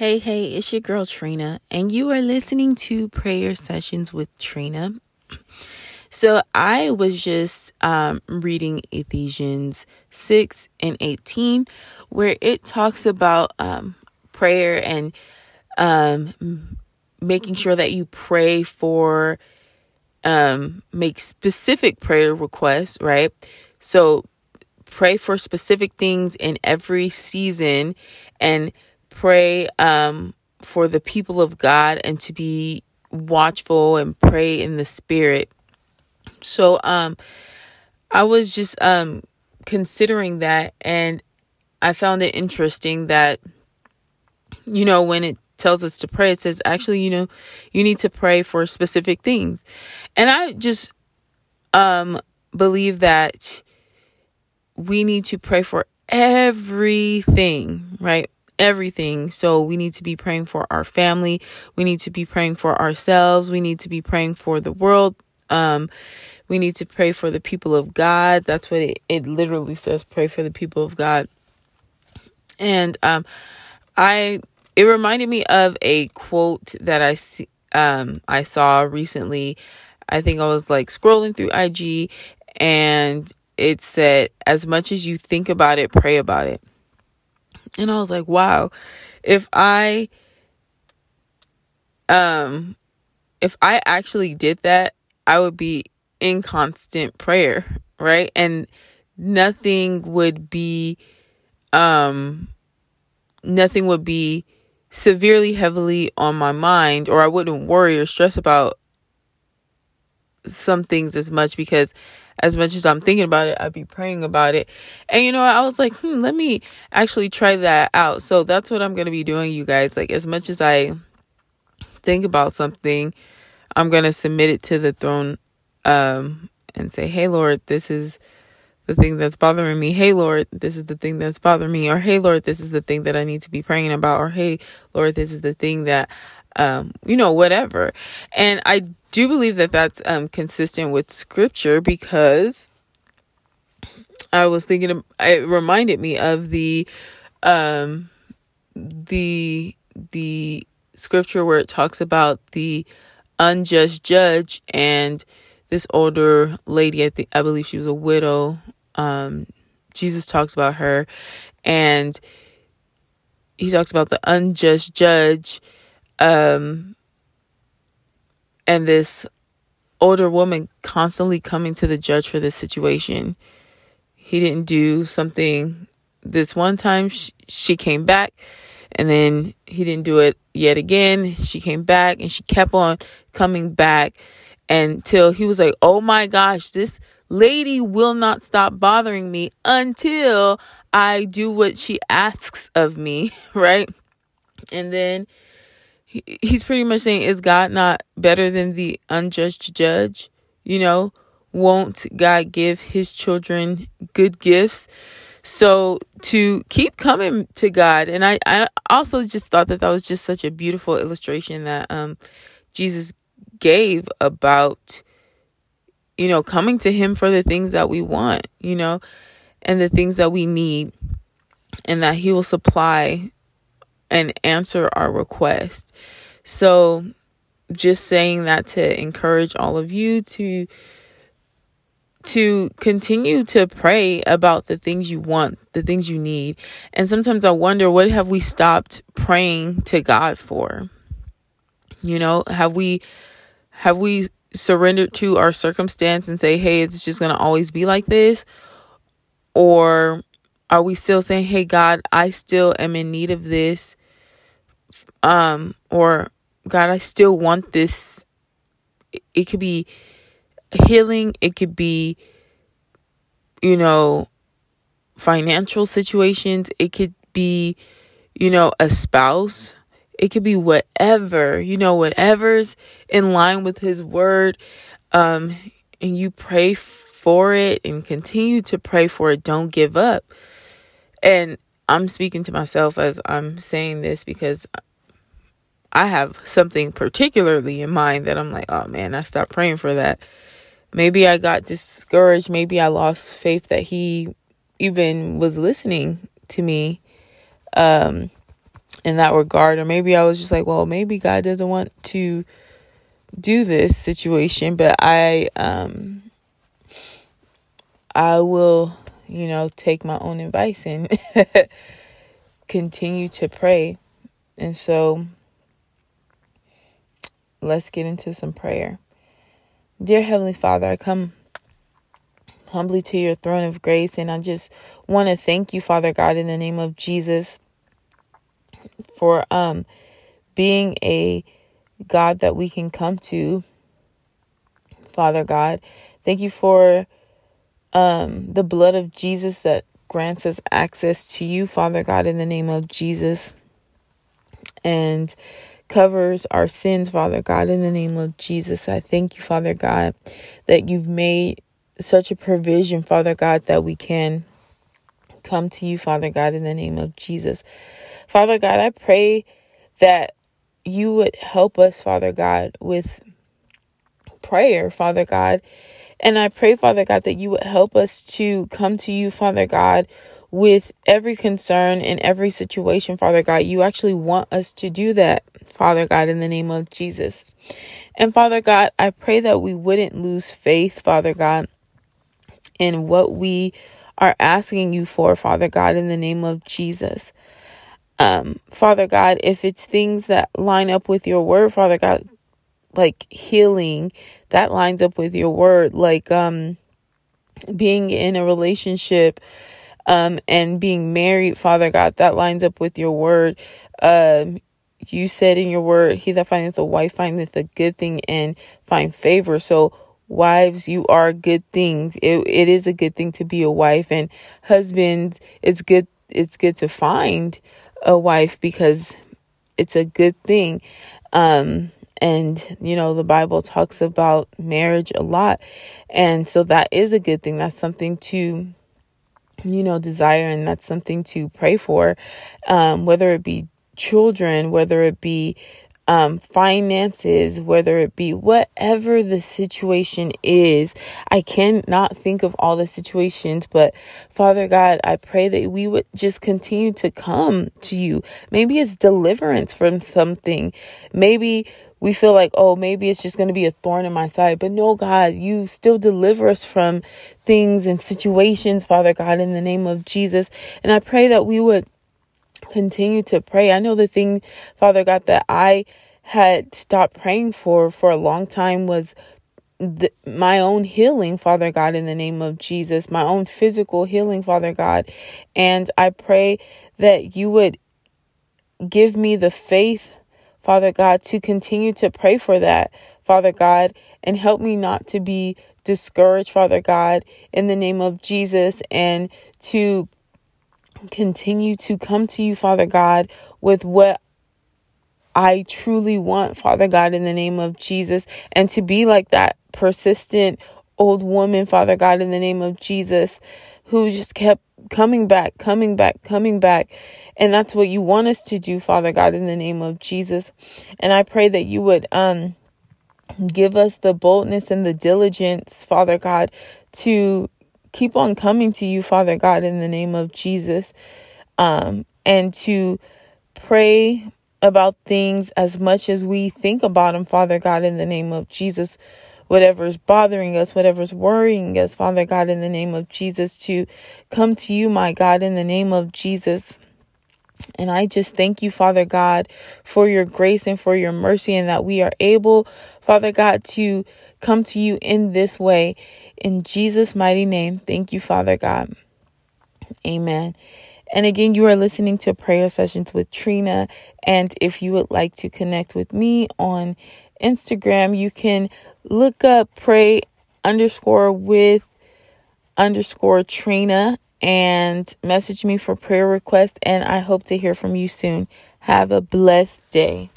Hey, hey, it's your girl Trina, and you are listening to Prayer Sessions with Trina. So, I was just um, reading Ephesians 6 and 18, where it talks about um, prayer and um, making sure that you pray for, um, make specific prayer requests, right? So, pray for specific things in every season and pray um, for the people of God and to be watchful and pray in the spirit. So um I was just um considering that and I found it interesting that you know when it tells us to pray it says actually you know you need to pray for specific things. And I just um believe that we need to pray for everything, right? Everything. So we need to be praying for our family. We need to be praying for ourselves. We need to be praying for the world. Um, we need to pray for the people of God. That's what it, it literally says. Pray for the people of God. And, um, I, it reminded me of a quote that I see, um, I saw recently. I think I was like scrolling through IG and it said, as much as you think about it, pray about it. And I was like, wow, if I um if I actually did that, I would be in constant prayer, right? And nothing would be um nothing would be severely heavily on my mind or I wouldn't worry or stress about some things as much because as much as I'm thinking about it, I'd be praying about it. And you know, I was like, hmm, let me actually try that out. So that's what I'm going to be doing, you guys. Like, as much as I think about something, I'm going to submit it to the throne um, and say, hey, Lord, this is the thing that's bothering me. Hey, Lord, this is the thing that's bothering me. Or, hey, Lord, this is the thing that I need to be praying about. Or, hey, Lord, this is the thing that, um, you know, whatever. And I do believe that that's um, consistent with scripture because I was thinking of, it reminded me of the um the the scripture where it talks about the unjust judge and this older lady I think I believe she was a widow um Jesus talks about her and he talks about the unjust judge um and this older woman constantly coming to the judge for this situation. He didn't do something this one time. She, came back and then he didn't do it yet again. She came back and she kept on coming back until he was like, Oh my gosh, this lady will not stop bothering me until I do what she asks of me, right? And then he's pretty much saying, Is God not better than the unjudged judge? You know, won't God give his children good gifts? So to keep coming to God, and I, I also just thought that that was just such a beautiful illustration that um, Jesus gave about, you know, coming to Him for the things that we want, you know, and the things that we need, and that He will supply and answer our request. So, just saying that to encourage all of you to to continue to pray about the things you want, the things you need. And sometimes I wonder what have we stopped praying to God for? You know, have we have we surrendered to our circumstance and say, "Hey, it's just going to always be like this?" Or are we still saying, "Hey God, I still am in need of this." Um or god i still want this. It could be healing. It could be you know financial situations. It could be you know a spouse. It could be whatever you know whatever's in line with his word. Um and you pray for it and continue to pray for it. Don't give up. And i'm speaking to myself as i'm saying this because I have something particularly in mind that I'm like, oh man, I stopped praying for that. Maybe I got discouraged. Maybe I lost faith that he even was listening to me. Um, in that regard. Or maybe I was just like, well, maybe God doesn't want to do this situation, but I um I will, you know, take my own advice and continue to pray. And so let's get into some prayer. Dear Heavenly Father, I come humbly to your throne of grace and I just want to thank you, Father God, in the name of Jesus for um being a God that we can come to. Father God, thank you for um the blood of Jesus that grants us access to you, Father God, in the name of Jesus. And covers our sins, Father God, in the name of Jesus. I thank you, Father God, that you've made such a provision, Father God, that we can come to you, Father God, in the name of Jesus. Father God, I pray that you would help us, Father God, with prayer, Father God. And I pray, Father God, that you would help us to come to you, Father God, with every concern in every situation, Father God. You actually want us to do that, Father God, in the name of Jesus. And Father God, I pray that we wouldn't lose faith, Father God, in what we are asking you for, Father God, in the name of Jesus. Um, Father God, if it's things that line up with your word, Father God, like healing, that lines up with your word, like um being in a relationship um and being married, Father God, that lines up with your word. Um you said in your word, he that findeth a wife findeth a good thing and find favor. So wives, you are good things. It it is a good thing to be a wife and husbands, it's good it's good to find a wife because it's a good thing. Um and you know the bible talks about marriage a lot and so that is a good thing that's something to you know desire and that's something to pray for um whether it be children whether it be um, finances, whether it be whatever the situation is. I cannot think of all the situations, but Father God, I pray that we would just continue to come to you. Maybe it's deliverance from something. Maybe we feel like, oh, maybe it's just going to be a thorn in my side. But no, God, you still deliver us from things and situations, Father God, in the name of Jesus. And I pray that we would continue to pray. I know the thing, Father God, that I had stopped praying for for a long time was the, my own healing, Father God, in the name of Jesus, my own physical healing, Father God. And I pray that you would give me the faith, Father God, to continue to pray for that, Father God, and help me not to be discouraged, Father God, in the name of Jesus, and to continue to come to you, Father God, with what I truly want, Father God, in the name of Jesus, and to be like that persistent old woman, Father God, in the name of Jesus, who just kept coming back, coming back, coming back. And that's what you want us to do, Father God, in the name of Jesus. And I pray that you would um give us the boldness and the diligence, Father God, to keep on coming to you, Father God, in the name of Jesus, um, and to pray about things as much as we think about them, Father God, in the name of Jesus. Whatever's bothering us, whatever's worrying us, Father God, in the name of Jesus, to come to you, my God, in the name of Jesus. And I just thank you, Father God, for your grace and for your mercy, and that we are able, Father God, to come to you in this way. In Jesus' mighty name, thank you, Father God. Amen. And again, you are listening to prayer sessions with Trina. And if you would like to connect with me on Instagram, you can look up pray underscore with underscore Trina and message me for prayer requests. And I hope to hear from you soon. Have a blessed day.